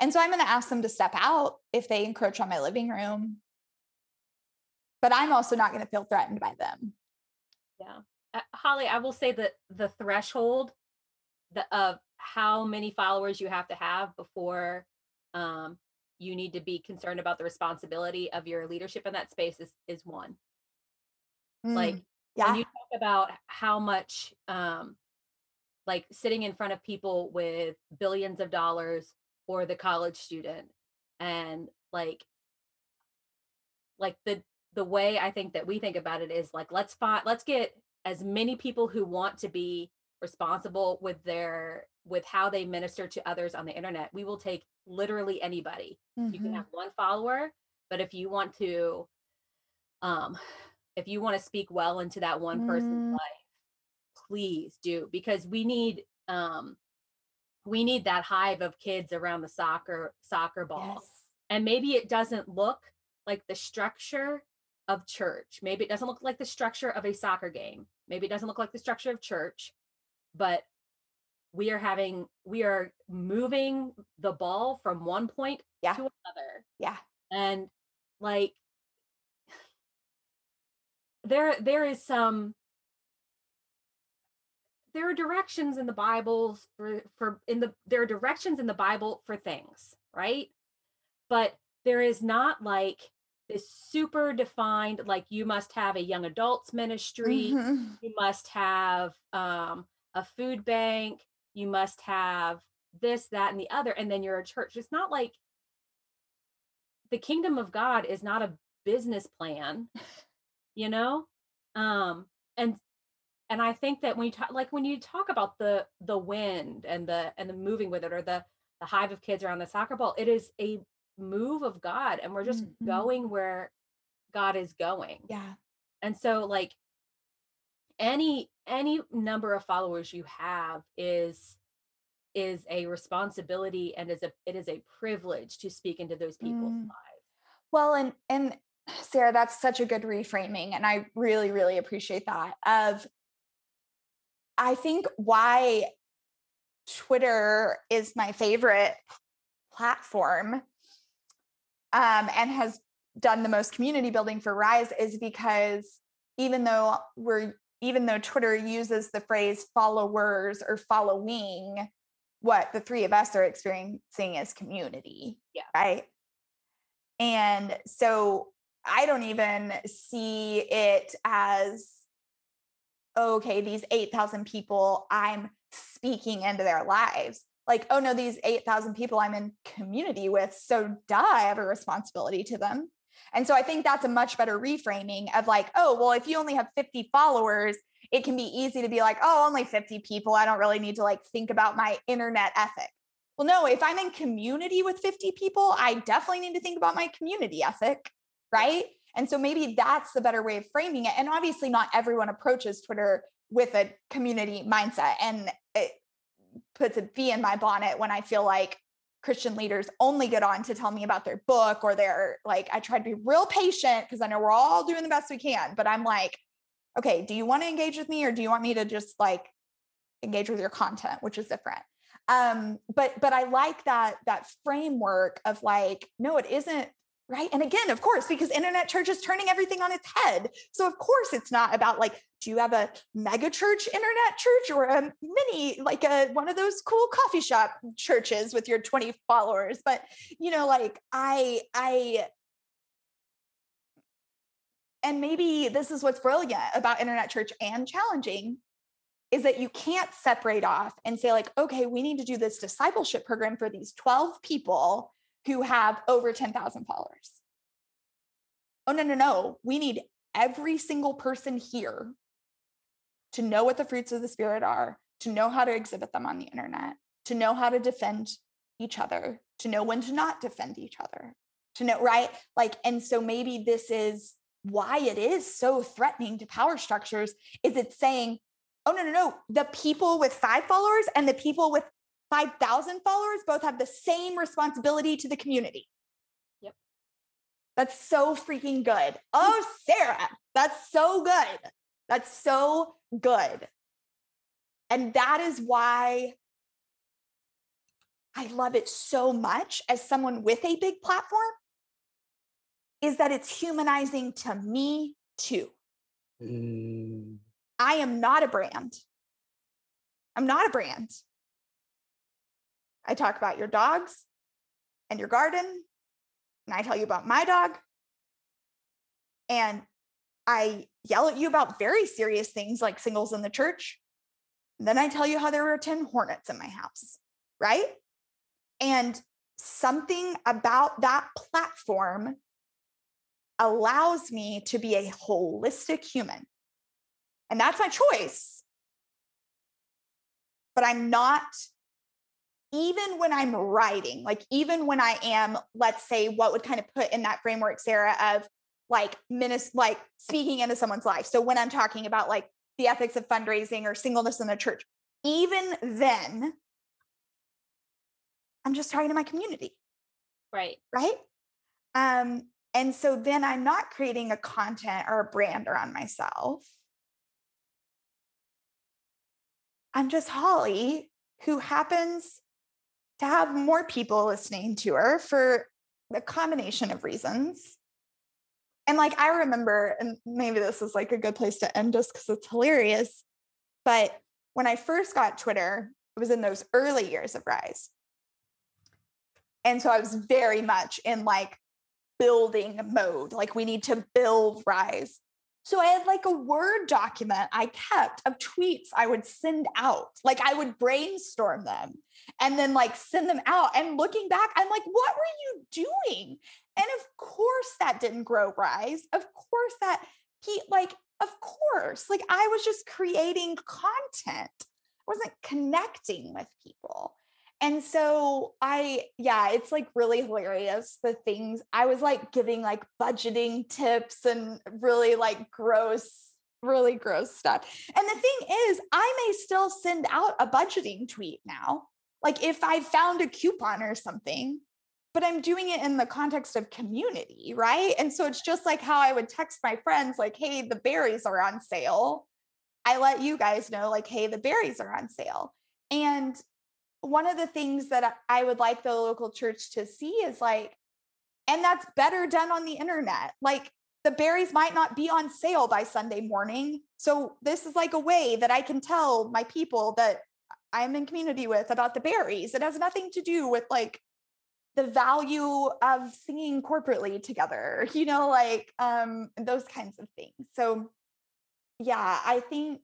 Speaker 1: And so I'm going to ask them to step out if they encroach on my living room. But I'm also not going to feel threatened by them.
Speaker 5: Yeah. Uh, Holly, I will say that the threshold the, of how many followers you have to have before um, you need to be concerned about the responsibility of your leadership in that space is, is one. Mm, like yeah. when you talk about how much um, like sitting in front of people with billions of dollars or the college student and like like the the way i think that we think about it is like let's find let's get as many people who want to be responsible with their with how they minister to others on the internet we will take literally anybody mm-hmm. you can mm-hmm. have one follower but if you want to um if you want to speak well into that one person's mm. life please do because we need um we need that hive of kids around the soccer soccer ball yes. and maybe it doesn't look like the structure of church maybe it doesn't look like the structure of a soccer game maybe it doesn't look like the structure of church but we are having we are moving the ball from one point yeah. to another
Speaker 1: yeah
Speaker 5: and like there there is some there are directions in the Bible for for in the there are directions in the Bible for things, right? But there is not like this super defined like you must have a young adults ministry, mm-hmm. you must have um, a food bank, you must have this, that, and the other, and then you're a church. It's not like the kingdom of God is not a business plan, you know? Um, and and i think that when you talk like when you talk about the the wind and the and the moving with it or the the hive of kids around the soccer ball it is a move of god and we're just mm-hmm. going where god is going
Speaker 1: yeah
Speaker 5: and so like any any number of followers you have is is a responsibility and is a it is a privilege to speak into those people's mm. lives
Speaker 1: well and and sarah that's such a good reframing and i really really appreciate that of I think why Twitter is my favorite platform um, and has done the most community building for Rise is because even though we're even though Twitter uses the phrase followers or following, what the three of us are experiencing is community.
Speaker 5: Yeah.
Speaker 1: Right. And so I don't even see it as okay, these 8,000 people, I'm speaking into their lives. Like, oh no, these 8,000 people I'm in community with. So, duh, I have a responsibility to them. And so I think that's a much better reframing of like, oh, well, if you only have 50 followers, it can be easy to be like, oh, only 50 people. I don't really need to like think about my internet ethic. Well, no, if I'm in community with 50 people, I definitely need to think about my community ethic, right? And so maybe that's the better way of framing it. And obviously, not everyone approaches Twitter with a community mindset. And it puts a bee in my bonnet when I feel like Christian leaders only get on to tell me about their book or their like, I try to be real patient because I know we're all doing the best we can. But I'm like, okay, do you want to engage with me or do you want me to just like engage with your content, which is different? um but but i like that that framework of like no it isn't right? And again of course because internet church is turning everything on its head. So of course it's not about like do you have a mega church internet church or a mini like a one of those cool coffee shop churches with your 20 followers. But you know like i i and maybe this is what's brilliant about internet church and challenging is that you can't separate off and say like okay we need to do this discipleship program for these 12 people who have over 10,000 followers. Oh, no, no, no. We need every single person here to know what the fruits of the Spirit are, to know how to exhibit them on the internet, to know how to defend each other, to know when to not defend each other, to know, right? Like, and so maybe this is why it is so threatening to power structures is it's saying, oh, no, no, no. The people with five followers and the people with 5,000 followers both have the same responsibility to the community.
Speaker 5: Yep.
Speaker 1: That's so freaking good. Oh, Sarah, that's so good. That's so good. And that is why I love it so much as someone with a big platform is that it's humanizing to me too. Mm. I am not a brand. I'm not a brand. I talk about your dogs and your garden, and I tell you about my dog. And I yell at you about very serious things like singles in the church. And then I tell you how there were 10 hornets in my house, right? And something about that platform allows me to be a holistic human. And that's my choice. But I'm not, even when I'm writing, like even when I am, let's say, what would kind of put in that framework, Sarah, of like minis- like speaking into someone's life. So when I'm talking about like the ethics of fundraising or singleness in the church, even then, I'm just talking to my community.
Speaker 5: Right.
Speaker 1: Right. Um, and so then I'm not creating a content or a brand around myself. I'm just Holly, who happens to have more people listening to her for a combination of reasons. And like, I remember, and maybe this is like a good place to end just because it's hilarious. But when I first got Twitter, it was in those early years of Rise. And so I was very much in like building mode. Like we need to build Rise. So I had like a Word document I kept of tweets I would send out. Like I would brainstorm them and then like send them out. And looking back, I'm like, what were you doing? And of course that didn't grow Rise. Of course that he like, of course, like I was just creating content. I wasn't connecting with people. And so I, yeah, it's like really hilarious. The things I was like giving like budgeting tips and really like gross, really gross stuff. And the thing is, I may still send out a budgeting tweet now. Like if I found a coupon or something, but I'm doing it in the context of community, right? And so it's just like how I would text my friends, like, hey, the berries are on sale. I let you guys know, like, hey, the berries are on sale. And one of the things that I would like the local church to see is like, and that's better done on the internet. Like the berries might not be on sale by Sunday morning. So this is like a way that I can tell my people that I'm in community with about the berries. It has nothing to do with like the value of singing corporately together, you know, like um those kinds of things. So yeah, I think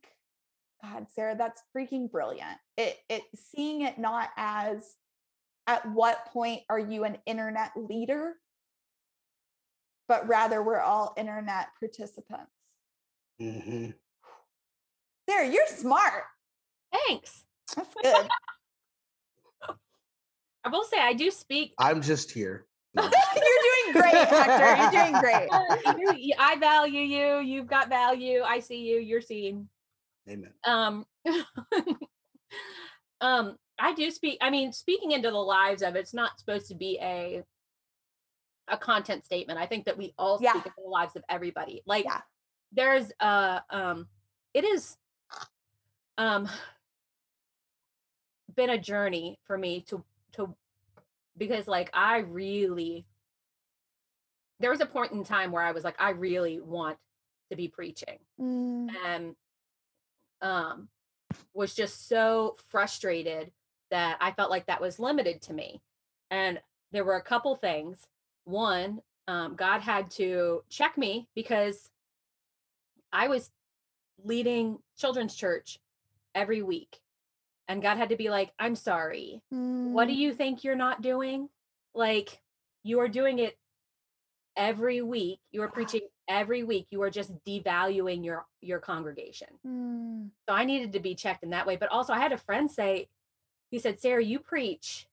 Speaker 1: God, Sarah, that's freaking brilliant. It it seeing it not as at what point are you an internet leader, but rather we're all internet participants. Mm-hmm. Sarah, you're smart.
Speaker 5: Thanks.
Speaker 1: That's good.
Speaker 5: I will say I do speak.
Speaker 2: I'm just here.
Speaker 1: You're doing great, Hector. You're doing great.
Speaker 5: I value you. You've got value. I see you. You're seen.
Speaker 2: Amen.
Speaker 5: Um, um, I do speak. I mean, speaking into the lives of it's not supposed to be a a content statement. I think that we all yeah. speak into the lives of everybody. Like, yeah. there's uh um, it is um been a journey for me to to because like I really there was a point in time where I was like I really want to be preaching. Mm. And um, was just so frustrated that I felt like that was limited to me. And there were a couple things. One, um, God had to check me because I was leading children's church every week. And God had to be like, I'm sorry. Mm. What do mm. you think you're not doing? Like, you are doing it every week. You are preaching every week you are just devaluing your your congregation. Mm. so i needed to be checked in that way but also i had a friend say he said sarah you preach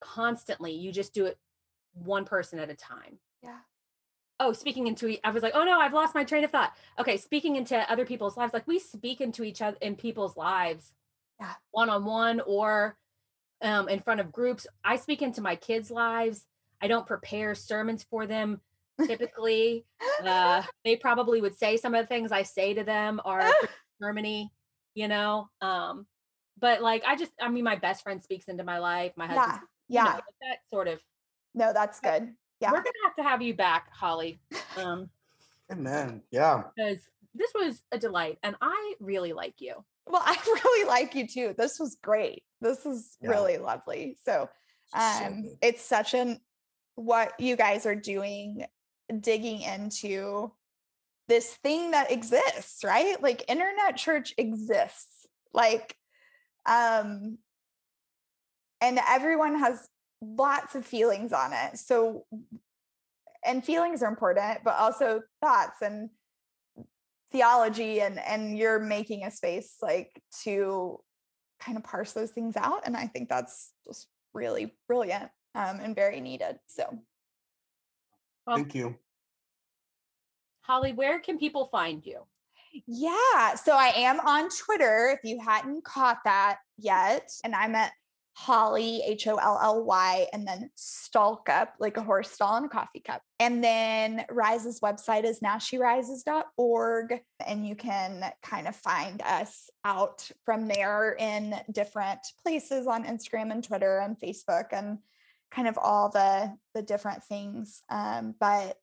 Speaker 5: constantly you just do it one person at a time.
Speaker 1: Yeah.
Speaker 5: Oh speaking into i was like oh no i've lost my train of thought. Okay speaking into other people's lives like we speak into each other in people's lives
Speaker 1: yeah.
Speaker 5: one-on-one or um, in front of groups. I speak into my kids lives. I don't prepare sermons for them typically uh, they probably would say some of the things i say to them are germany you know um, but like I just I mean my best friend speaks into my life. My husband,
Speaker 1: yeah, yeah,
Speaker 5: know, that sort of.
Speaker 1: No, that's good. Yeah,
Speaker 5: we're gonna have to have you back, Holly.
Speaker 2: Um, Amen. Yeah,
Speaker 5: because this was a delight, and I really like you.
Speaker 1: Well, I really like you too. This was great. This is yeah. really lovely. So, um, so it's such an what you guys are doing, digging into this thing that exists, right? Like internet church exists. Like um and everyone has lots of feelings on it. So and feelings are important, but also thoughts and theology and and you're making a space like to kind of parse those things out and I think that's just really brilliant um, and very needed. So
Speaker 2: well, thank you.
Speaker 5: Holly, where can people find you?
Speaker 1: Yeah. So I am on Twitter if you hadn't caught that yet. And I'm at Holly, H O L L Y, and then Stallcup, like a horse stall and a coffee cup. And then Rise's website is nowsherises.org. And you can kind of find us out from there in different places on Instagram and Twitter and Facebook and kind of all the the different things. Um, but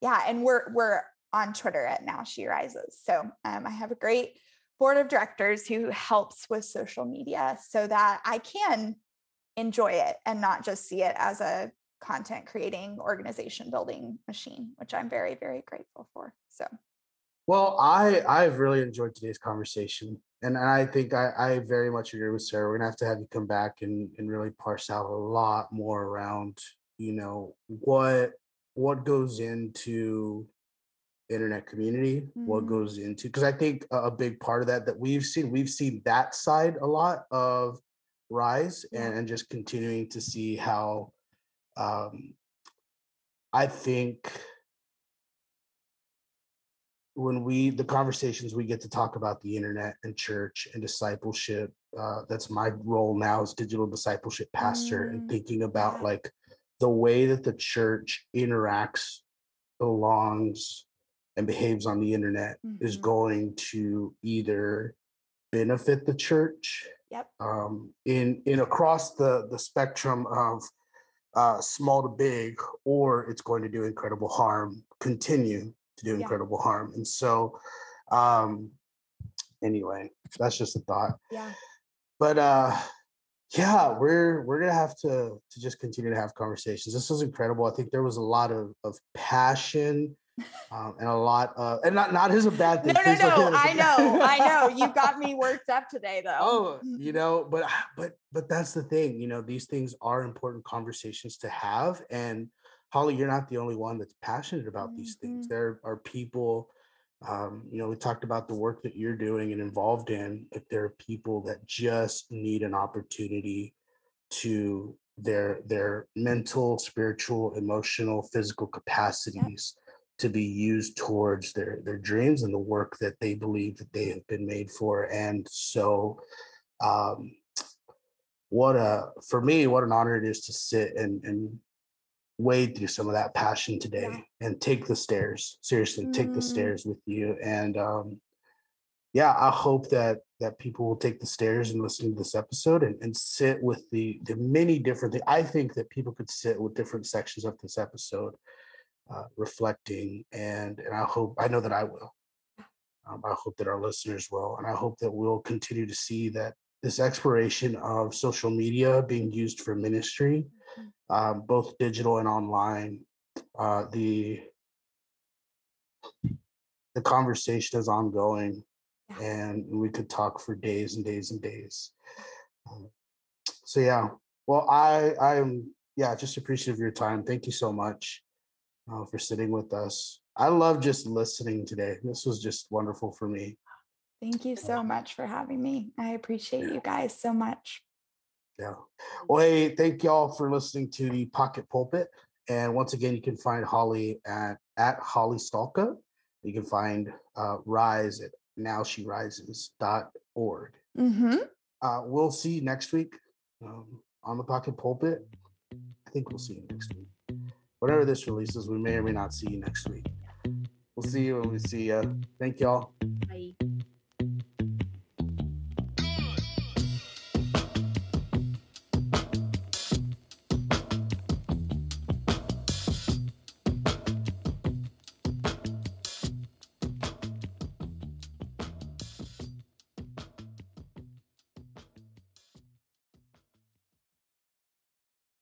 Speaker 1: yeah, and we're we're on Twitter at Now She Rises. So um, I have a great board of directors who helps with social media so that I can enjoy it and not just see it as a content creating organization building machine which i'm very very grateful for so
Speaker 2: well i i've really enjoyed today's conversation and i think i i very much agree with sarah we're gonna have to have you come back and and really parse out a lot more around you know what what goes into internet community mm-hmm. what goes into because i think a, big part of that that we've seen we've seen that side a lot of rise yeah. and, and just continuing to see how um i think when we the conversations we get to talk about the internet and church and discipleship uh, that's my role now as digital discipleship pastor mm, and thinking about like the way that the church interacts, belongs, and behaves on the internet mm-hmm. is going to either benefit the church
Speaker 1: yep.
Speaker 2: um, in in across the the spectrum of uh, small to big, or it's going to do incredible harm, continue to do incredible yeah. harm. And so, um, anyway, that's just a thought.
Speaker 1: Yeah.
Speaker 2: But uh, yeah we're we're gonna have to to just continue to have conversations this was incredible i think there was a lot of of passion um, and a lot of and not not is a bad thing
Speaker 1: no no no i know i know you got me worked up today though
Speaker 2: oh you know but but but that's the thing you know these things are important conversations to have and holly you're not the only one that's passionate about mm-hmm. these things mm-hmm. there are people um, you know, we talked about the work that you're doing and involved in, but there are people that just need an opportunity to their their mental, spiritual, emotional, physical capacities yeah. to be used towards their their dreams and the work that they believe that they have been made for. And so um what a for me, what an honor it is to sit and and wade through some of that passion today and take the stairs seriously mm. take the mm. stairs with you and um yeah i hope that that people will take the stairs and listen to this episode and, and sit with the the many different things i think that people could sit with different sections of this episode uh, reflecting and and i hope i know that i will um, i hope that our listeners will and i hope that we'll continue to see that this exploration of social media being used for ministry um, both digital and online. Uh, the the conversation is ongoing, and we could talk for days and days and days. Um, so yeah, well, I I am yeah just appreciative of your time. Thank you so much uh, for sitting with us. I love just listening today. This was just wonderful for me.
Speaker 1: Thank you so much for having me. I appreciate you guys so much.
Speaker 2: Yeah. Well, hey, thank y'all for listening to the Pocket Pulpit. And once again, you can find Holly at at Holly Stallcup. You can find uh, Rise at nowsherises.org.
Speaker 1: Mm-hmm.
Speaker 2: Uh, we'll see you next week um, on the Pocket Pulpit. I think we'll see you next week. Whenever this releases, we may or may not see you next week. We'll see you when we see you. Thank y'all.